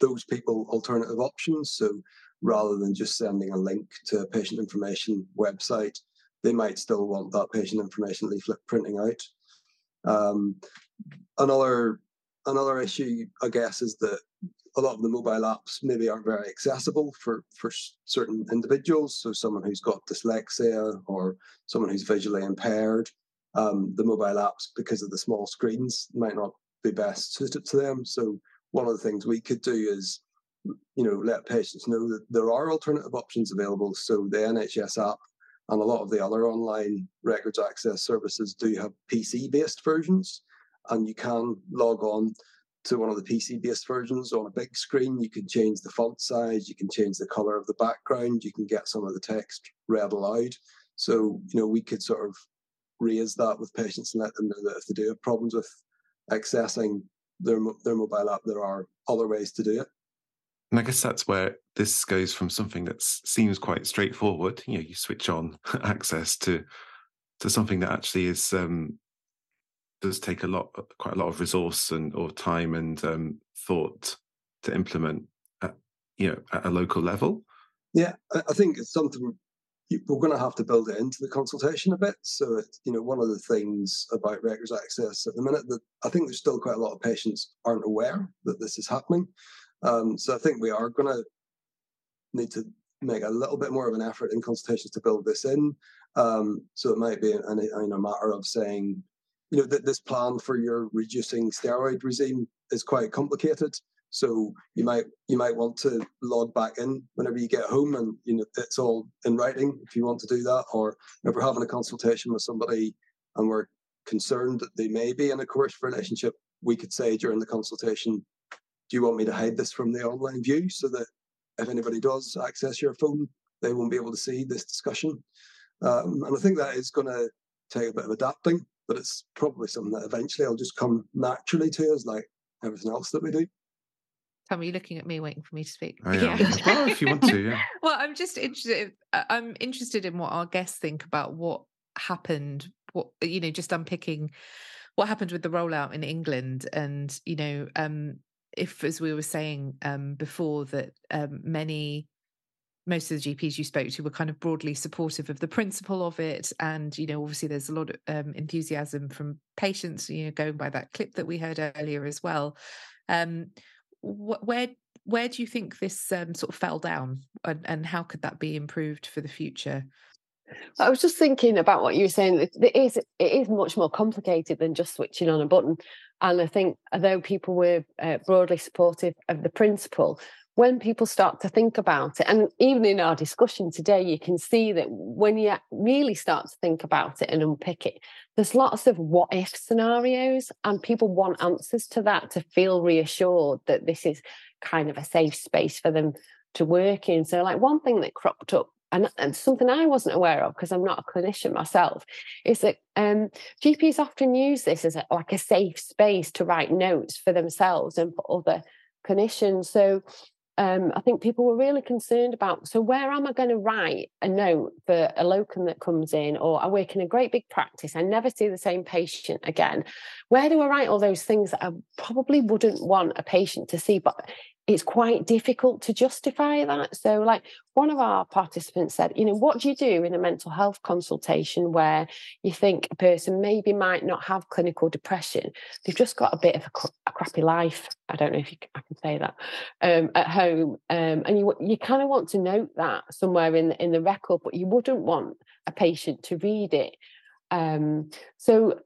those people alternative options. So rather than just sending a link to a patient information website, they might still want that patient information leaflet printing out. Um, another another issue, I guess, is that a lot of the mobile apps maybe aren't very accessible for for certain individuals. So someone who's got dyslexia or someone who's visually impaired, um, the mobile apps because of the small screens might not be best suited to them. So one of the things we could do is, you know, let patients know that there are alternative options available. So the NHS app and a lot of the other online records access services do have PC-based versions, and you can log on to one of the PC-based versions on a big screen. You can change the font size, you can change the color of the background, you can get some of the text read aloud. So you know we could sort of raise that with patients and let them know that if they do have problems with accessing their their mobile app, there are other ways to do it. And I guess that's where this goes from something that seems quite straightforward. You know, you switch on access to to something that actually is um, does take a lot, quite a lot of resource and or time and um, thought to implement. At, you know, at a local level. Yeah, I think it's something we're going to have to build it into the consultation a bit. So, you know, one of the things about records access at the minute that I think there's still quite a lot of patients aren't aware that this is happening. Um, so, I think we are going to need to make a little bit more of an effort in consultations to build this in. Um, so it might be a, a, a matter of saying, you know, that this plan for your reducing steroid regime is quite complicated. So you might you might want to log back in whenever you get home, and you know it's all in writing if you want to do that. Or if we're having a consultation with somebody and we're concerned that they may be in a coercive relationship, we could say during the consultation, "Do you want me to hide this from the online view so that if anybody does access your phone, they won't be able to see this discussion?" Um, and I think that is going to take a bit of adapting, but it's probably something that eventually will just come naturally to us, like everything else that we do. Tom, are you looking at me waiting for me to speak? I am. Yeah. well, if you want to, yeah. well, I'm just interested. I'm interested in what our guests think about what happened. What you know, just unpicking what happened with the rollout in England, and you know, um, if as we were saying um, before that um, many most of the GPs you spoke to were kind of broadly supportive of the principle of it. And, you know, obviously there's a lot of um, enthusiasm from patients, you know, going by that clip that we heard earlier as well. Um, wh- where where do you think this um, sort of fell down and, and how could that be improved for the future? I was just thinking about what you were saying. It is it is much more complicated than just switching on a button. And I think although people were uh, broadly supportive of the principle, when people start to think about it, and even in our discussion today, you can see that when you really start to think about it and unpick it, there's lots of what if scenarios, and people want answers to that to feel reassured that this is kind of a safe space for them to work in. So, like one thing that cropped up and, and, something I wasn't aware of because I'm not a clinician myself, is that um, GPs often use this as a, like a safe space to write notes for themselves and for other clinicians. So um, I think people were really concerned about so where am I going to write a note for a locum that comes in, or I work in a great big practice, I never see the same patient again. Where do I write all those things that I probably wouldn't want a patient to see? But it's quite difficult to justify that. So, like one of our participants said, you know, what do you do in a mental health consultation where you think a person maybe might not have clinical depression? They've just got a bit of a, a crappy life. I don't know if you, I can say that um, at home, um, and you you kind of want to note that somewhere in the, in the record, but you wouldn't want a patient to read it. Um, so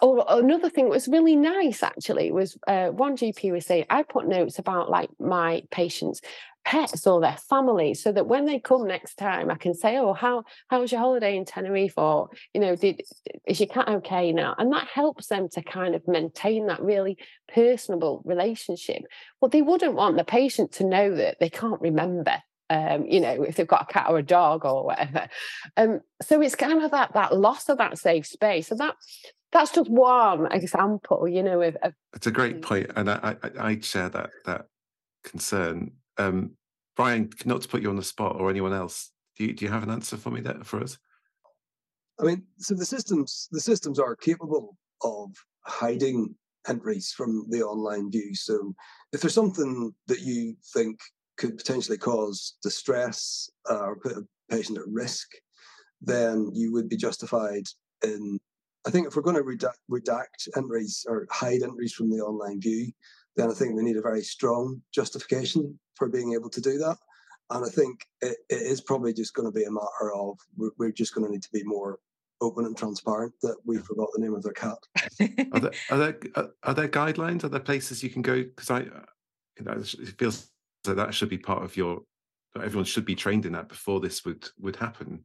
or another thing that was really nice actually was uh, one GP was saying I put notes about like my patients pets or their family so that when they come next time I can say oh how how was your holiday in Tenerife or you know did is your cat okay now and that helps them to kind of maintain that really personable relationship but they wouldn't want the patient to know that they can't remember um, you know, if they've got a cat or a dog or whatever. Um, so it's kind of that that loss of that safe space. And that that's just one example, you know. Of, of it's a great point, and I, I, I share that that concern. Um, Brian, not to put you on the spot or anyone else, do you, do you have an answer for me there for us? I mean, so the systems the systems are capable of hiding entries from the online view. So if there's something that you think could potentially cause distress uh, or put a patient at risk, then you would be justified in I think if we're going to redact, redact entries or hide entries from the online view, then I think we need a very strong justification for being able to do that. And I think it, it is probably just going to be a matter of we're, we're just going to need to be more open and transparent that we forgot the name of their cat. are, there, are there uh, are there guidelines? Are there places you can go? Because I, uh, you know, it feels like that should be part of your. Everyone should be trained in that before this would would happen.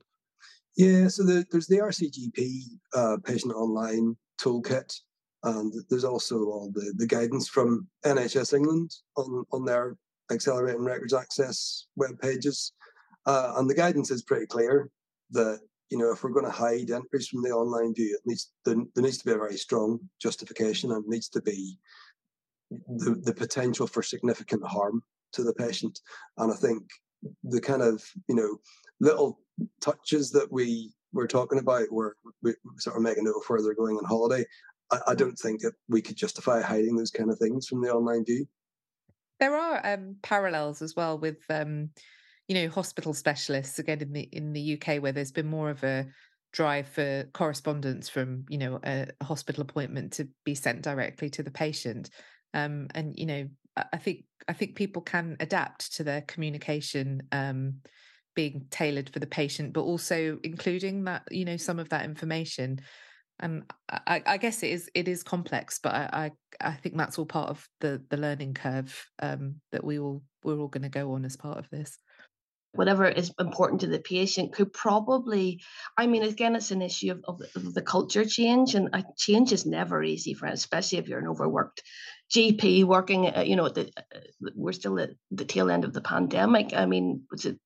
Yeah, so the, there's the RCGP uh, patient online toolkit, and there's also all the, the guidance from NHS England on, on their accelerating records access web pages. Uh, and the guidance is pretty clear that you know if we're going to hide entries from the online view, it needs there, there needs to be a very strong justification and needs to be the, the potential for significant harm to the patient. And I think the kind of you know little touches that we were talking about where we sort of make a note of where they're going on holiday. I, I don't think that we could justify hiding those kind of things from the online view. There are um, parallels as well with, um, you know, hospital specialists again in the in the UK where there's been more of a drive for correspondence from you know a, hospital appointment to be sent directly to the patient. Um, and you know, I think I think people can adapt to their communication um, being tailored for the patient, but also including that, you know, some of that information. And I, I guess it is it is complex, but I, I, I think that's all part of the the learning curve um, that we all we're all going to go on as part of this whatever is important to the patient could probably i mean again it's an issue of, of, of the culture change and a change is never easy for especially if you're an overworked gp working uh, you know the, uh, we're still at the tail end of the pandemic i mean it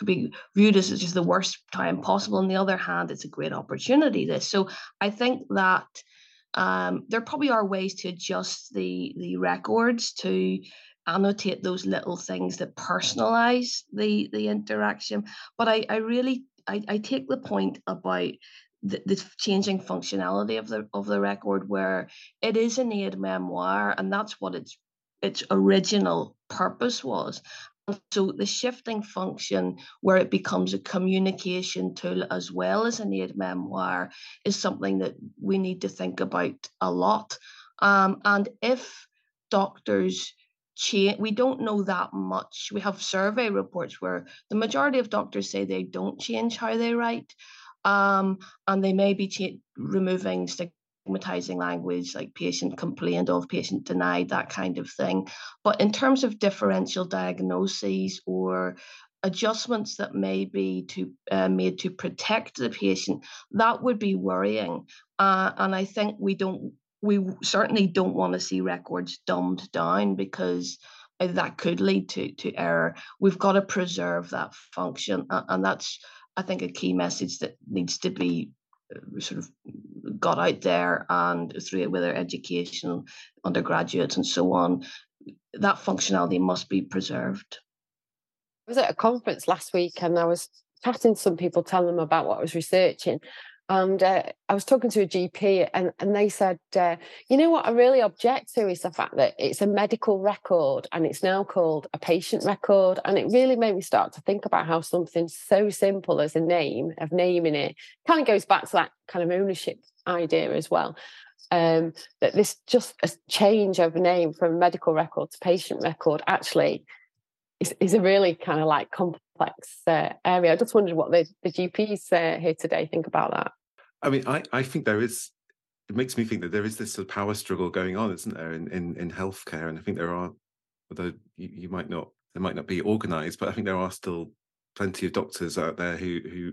could be viewed as just the worst time possible. On the other hand it's a great opportunity this so i think that um, there probably are ways to adjust the the records to annotate those little things that personalize the the interaction. But i i really i, I take the point about the, the, changing functionality of the of the record where it is an aide memoire and that's what its its original purpose was so the shifting function where it becomes a communication tool as well as an aide memoire is something that we need to think about a lot. Um, and if doctors change we don't know that much. We have survey reports where the majority of doctors say they don't change how they write um, and they may be cha- removing stigmatizing language like patient complained of patient denied that kind of thing but in terms of differential diagnoses or adjustments that may be to uh, made to protect the patient that would be worrying uh, and i think we don't we certainly don't want to see records dumbed down because uh, that could lead to to error. We've got to preserve that function, and that's I think a key message that needs to be sort of got out there and through it, whether education, undergraduates, and so on. That functionality must be preserved. I was at a conference last week and I was chatting to some people, telling them about what I was researching. And uh, I was talking to a GP, and, and they said, uh, you know what I really object to is the fact that it's a medical record and it's now called a patient record. And it really made me start to think about how something so simple as a name, of naming it, kind of goes back to that kind of ownership idea as well. Um, that this just a change of name from medical record to patient record actually is, is a really kind of like complex uh, area. I just wondered what the, the GPs uh, here today think about that. I mean, I, I think there is. It makes me think that there is this sort of power struggle going on, isn't there, in in, in healthcare? And I think there are, although you, you might not, they might not be organised, but I think there are still plenty of doctors out there who who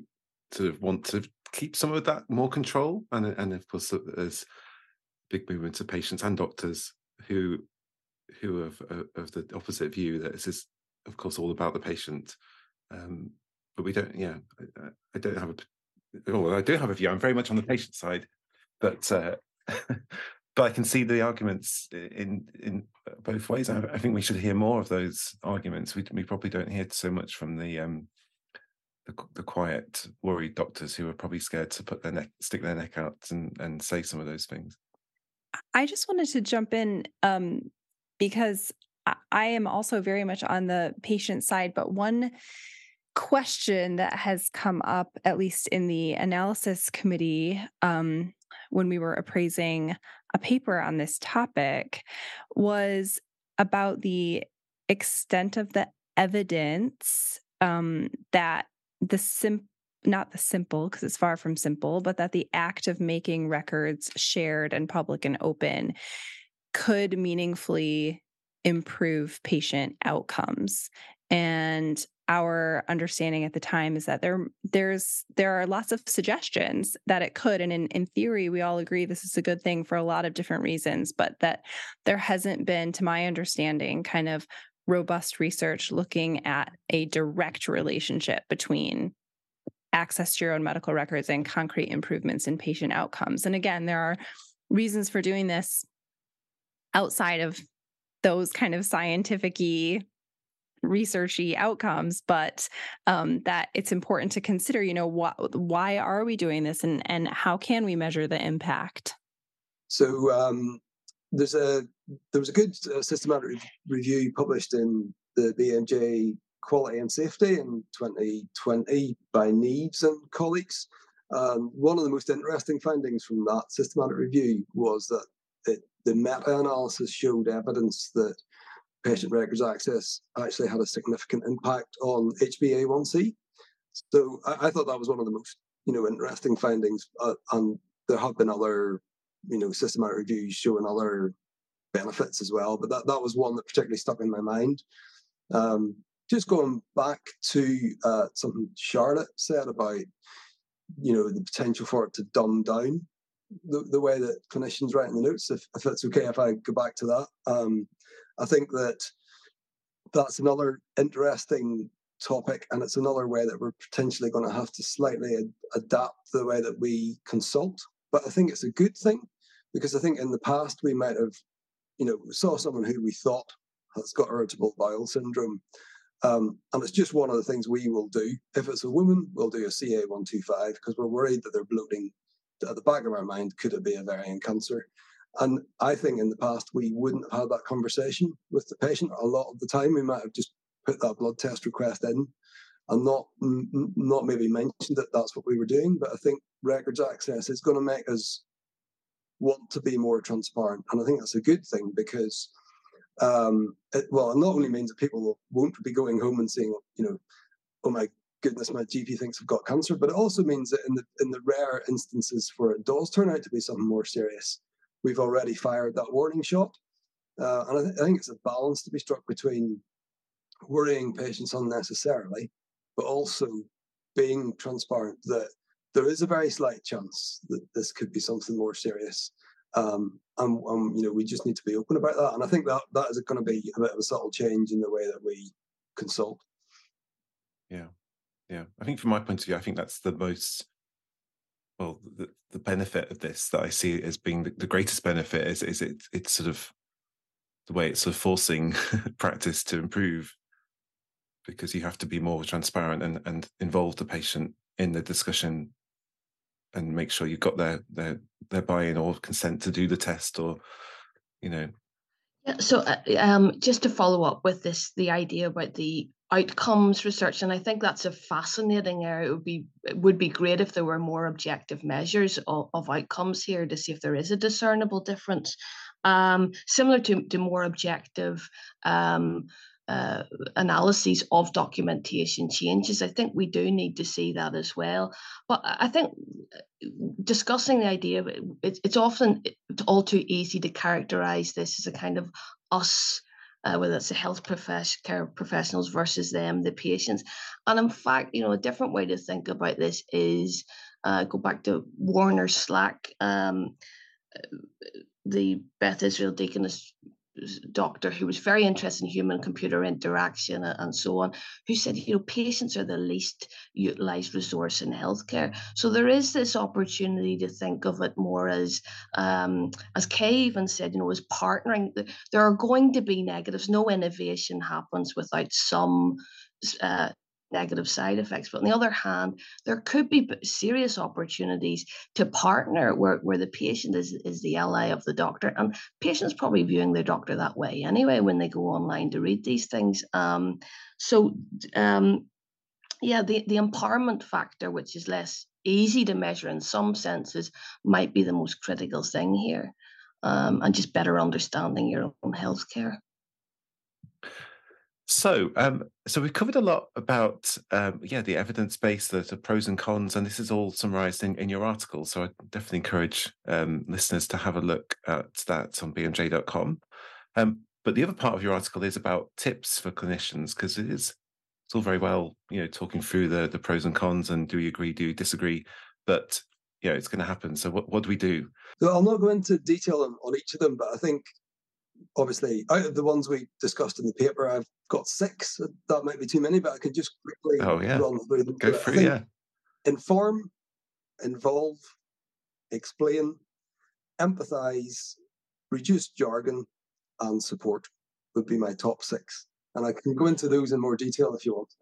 sort of want to keep some of that more control. And and of course, there's big movements of patients and doctors who who have of the opposite view that this is, of course, all about the patient. Um, but we don't. Yeah, I, I don't have a oh, I do have a view. I'm very much on the patient side, but uh, but I can see the arguments in in both ways. I, I, think we should hear more of those arguments. We we probably don't hear so much from the um the, the quiet, worried doctors who are probably scared to put their neck, stick their neck out, and and say some of those things. I just wanted to jump in um, because I am also very much on the patient side, but one question that has come up, at least in the analysis committee, um, when we were appraising a paper on this topic, was about the extent of the evidence um, that the sim not the simple because it's far from simple but that the act of making records shared and public and open could meaningfully improve patient outcomes. And our understanding at the time is that there there's there are lots of suggestions that it could and in, in theory we all agree this is a good thing for a lot of different reasons but that there hasn't been to my understanding kind of robust research looking at a direct relationship between access to your own medical records and concrete improvements in patient outcomes. And again there are reasons for doing this outside of those kind of scientific researchy outcomes but um, that it's important to consider you know what why are we doing this and and how can we measure the impact? So um, there's a there was a good uh, systematic review published in the BMJ quality and safety in 2020 by Neves and colleagues. Um, one of the most interesting findings from that systematic review was that it, the meta-analysis showed evidence that patient records access actually had a significant impact on HbA1c. So I, I, thought that was one of the most you know interesting findings, uh, and there have been other you know systematic reviews showing other benefits as well, but that that was one that particularly stuck in my mind. Um, just going back to uh, something Charlotte said about you know the potential for it to dumb down the, the way that clinicians write in the notes if, if it's okay if i go back to that um, i think that that's another interesting topic and it's another way that we're potentially going to have to slightly ad- adapt the way that we consult but i think it's a good thing because i think in the past we might have you know saw someone who we thought has got irritable bowel syndrome um, and it's just one of the things we will do. If it's a woman, we'll do a CA125 because we're worried that they're bloating. At the back of our mind, could it be a ovarian cancer? And I think in the past we wouldn't have had that conversation with the patient. A lot of the time, we might have just put that blood test request in and not not maybe mentioned that that's what we were doing. But I think records access is going to make us want to be more transparent, and I think that's a good thing because um, it, well, it not only means that people won't be going home and saying, you know, oh my goodness, my GP thinks I've got cancer, but it also means that in the in the rare instances where it does turn out to be something more serious, we've already fired that warning shot. Uh, and I, th- I think it's a balance to be struck between worrying patients unnecessarily, but also being transparent that there is a very slight chance that this could be something more serious. Um, and, and, you know we just need to be open about that. And I think that that is going to be a bit of a subtle change in the way that we consult. Yeah, yeah. I think from my point of view, I think that's the most well the, the benefit of this that I see as being the, the greatest benefit is is it it's sort of the way it's sort of forcing practice to improve because you have to be more transparent and, and involve the patient in the discussion and make sure you've got their their their buy-in or consent to do the test or you know. Yeah, so uh, um, just to follow up with this the idea about the outcomes research and i think that's a fascinating area it would be it would be great if there were more objective measures of, of outcomes here to see if there is a discernible difference um, similar to, to more objective um, uh, analyses of documentation changes. I think we do need to see that as well. But I think uh, discussing the idea, it's, it's often all too easy to characterize this as a kind of us. Uh, whether it's the health care professionals versus them, the patients, and in fact, you know, a different way to think about this is uh, go back to Warner Slack, um, uh, the Beth Israel Deaconess doctor who was very interested in human computer interaction and so on, who said, you know, patients are the least utilized resource in healthcare. So there is this opportunity to think of it more as, um, as Kay even said, you know, as partnering. There are going to be negatives. No innovation happens without some uh, negative side effects. But on the other hand, there could be serious opportunities to partner where, where the patient is, is the ally of the doctor. And patients probably viewing their doctor that way anyway when they go online to read these things. Um, so, um, yeah, the, the empowerment factor, which is less easy to measure in some senses, might be the most critical thing here. Um, and just better understanding your own healthcare. So, um, so we've covered a lot about, um, yeah, the evidence base, the, the, pros and cons, and this is all summarised in, in your article. So I definitely encourage um, listeners to have a look at that on bmj.com. Um, but the other part of your article is about tips for clinicians because it is it's all very well, you know, talking through the the pros and cons and do you agree, do you disagree, but yeah, it's going to happen. So what what do we do? So I'll not go into detail on, on each of them, but I think obviously out of the ones we discussed in the paper, I've got six. That might be too many, but I can just quickly oh, yeah. run through them. Go through, yeah. Inform, involve, explain, empathize, reduce jargon, and support would be my top six. And I can go into those in more detail if you want.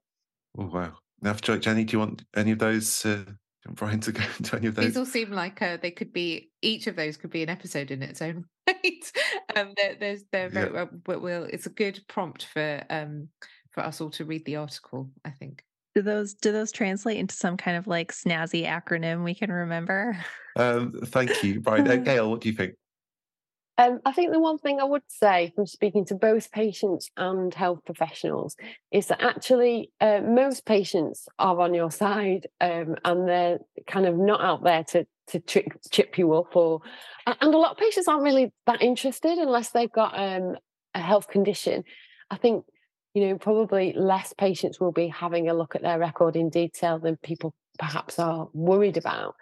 Oh wow! Now, Jenny, do you want any of those? Uh, Brian to go into any of those? These all seem like uh, they could be. Each of those could be an episode in its own right. Um, there, there's they're very yeah. well, well. It's a good prompt for um for us all to read the article. I think. Do those do those translate into some kind of like snazzy acronym we can remember? Um, thank you, Brian. Uh, Gail, what do you think? Um, I think the one thing I would say from speaking to both patients and health professionals is that actually uh, most patients are on your side um, and they're kind of not out there to to trick, chip you up or and a lot of patients aren't really that interested unless they've got um, a health condition. I think you know probably less patients will be having a look at their record in detail than people perhaps are worried about.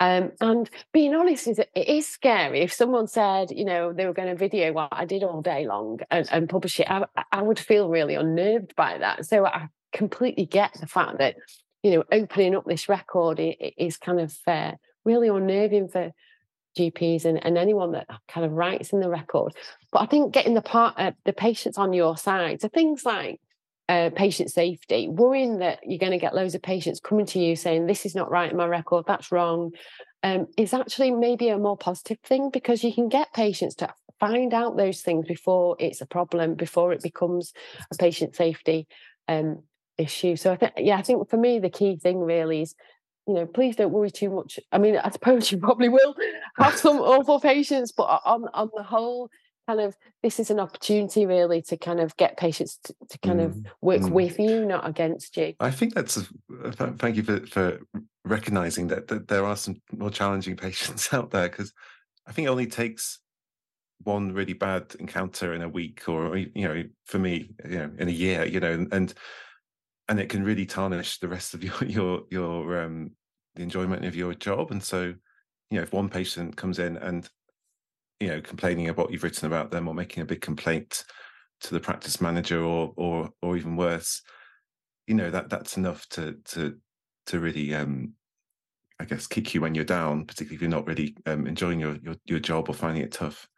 Um, and being honest, is it is scary. If someone said, you know, they were going to video what I did all day long and, and publish it, I, I would feel really unnerved by that. So I completely get the fact that, you know, opening up this record is kind of uh, really unnerving for GPs and, and anyone that kind of writes in the record. But I think getting the part uh, the patients on your side, so things like uh, patient safety, worrying that you're going to get loads of patients coming to you saying, This is not right in my record, that's wrong, um, is actually maybe a more positive thing because you can get patients to find out those things before it's a problem, before it becomes a patient safety um, issue. So I think, yeah, I think for me, the key thing really is you know, please don't worry too much. I mean, I suppose you probably will have some awful patients, but on on the whole, kind of this is an opportunity really to kind of get patients to, to kind mm, of work mm. with you not against you i think that's a, thank you for, for recognizing that, that there are some more challenging patients out there because i think it only takes one really bad encounter in a week or you know for me you know in a year you know and and it can really tarnish the rest of your your your um the enjoyment of your job and so you know if one patient comes in and you know complaining about what you've written about them or making a big complaint to the practice manager or or or even worse you know that that's enough to to to really um i guess kick you when you're down particularly if you're not really um, enjoying your, your your job or finding it tough.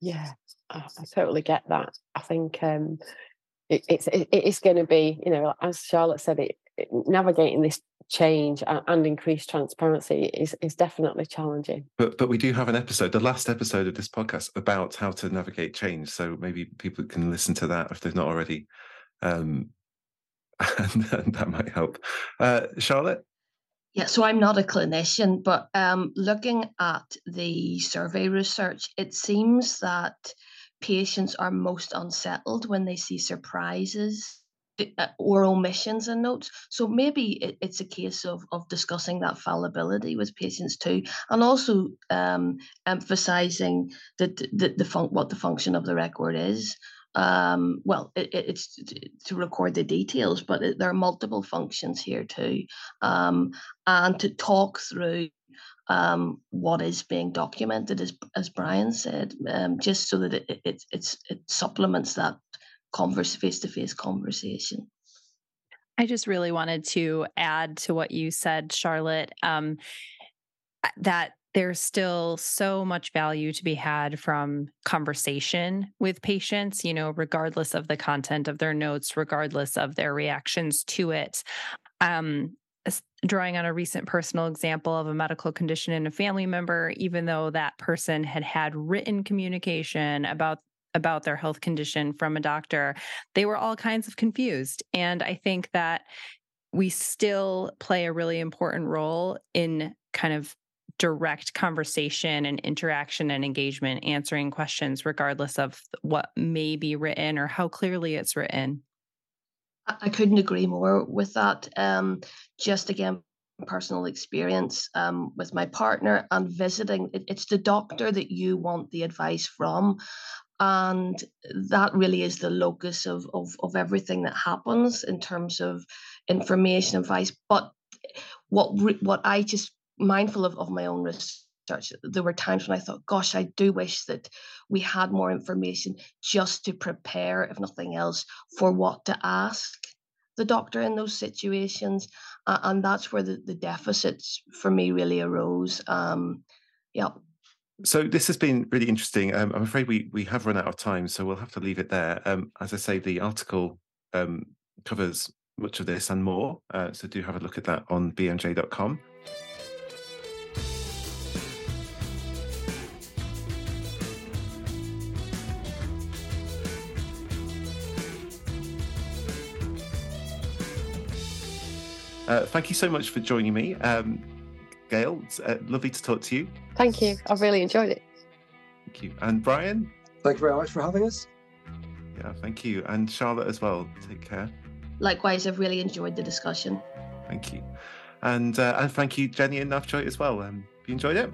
Yeah I, I totally get that. I think um it, it's it, it's going to be you know as charlotte said it, it navigating this change and increase transparency is is definitely challenging. But but we do have an episode, the last episode of this podcast, about how to navigate change. So maybe people can listen to that if they've not already, um, and, and that might help. Uh, Charlotte. Yeah, so I'm not a clinician, but um, looking at the survey research, it seems that patients are most unsettled when they see surprises uh, or omissions in notes. So maybe it, it's a case of of discussing that fallibility with patients too, and also um, emphasizing that the, the fun- what the function of the record is. Um, well, it, it's to record the details, but it, there are multiple functions here too, um, and to talk through um, what is being documented, as as Brian said, um, just so that it, it, it's it supplements that converse face to face conversation. I just really wanted to add to what you said, Charlotte, um, that there's still so much value to be had from conversation with patients, you know, regardless of the content of their notes, regardless of their reactions to it. Um, drawing on a recent personal example of a medical condition in a family member, even though that person had had written communication about about their health condition from a doctor, they were all kinds of confused. And I think that we still play a really important role in kind of direct conversation and interaction and engagement, answering questions, regardless of what may be written or how clearly it's written. I couldn't agree more with that. Um, just again, personal experience um, with my partner and visiting, it, it's the doctor that you want the advice from and that really is the locus of, of, of everything that happens in terms of information advice. But what what i just mindful of, of my own research there were times when i thought gosh i do wish that we had more information just to prepare if nothing else for what to ask the doctor in those situations. Uh, and that's where the, the deficits for me really arose. Um yeah so this has been really interesting. Um, I'm afraid we we have run out of time, so we'll have to leave it there. Um, as I say, the article um, covers much of this and more, uh, so do have a look at that on bmj.com. Uh, thank you so much for joining me. Um, Gail, it's uh, lovely to talk to you. Thank you. I've really enjoyed it. Thank you. And Brian? Thank you very much for having us. Yeah, thank you. And Charlotte as well. Take care. Likewise, I've really enjoyed the discussion. Thank you. And uh, and thank you, Jenny and Navjoyt as well. Um, you enjoyed it?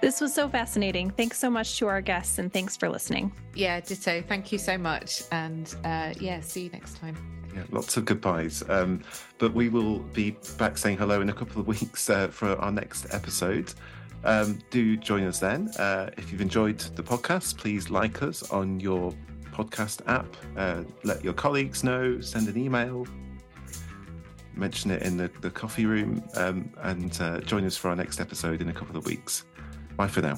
This was so fascinating. Thanks so much to our guests and thanks for listening. Yeah, ditto. Thank you so much. And uh, yeah, see you next time. Yeah, lots of goodbyes. Um, but we will be back saying hello in a couple of weeks uh, for our next episode. Um, do join us then. Uh, if you've enjoyed the podcast, please like us on your podcast app. Uh, let your colleagues know, send an email, mention it in the, the coffee room, um, and uh, join us for our next episode in a couple of weeks. Bye for now.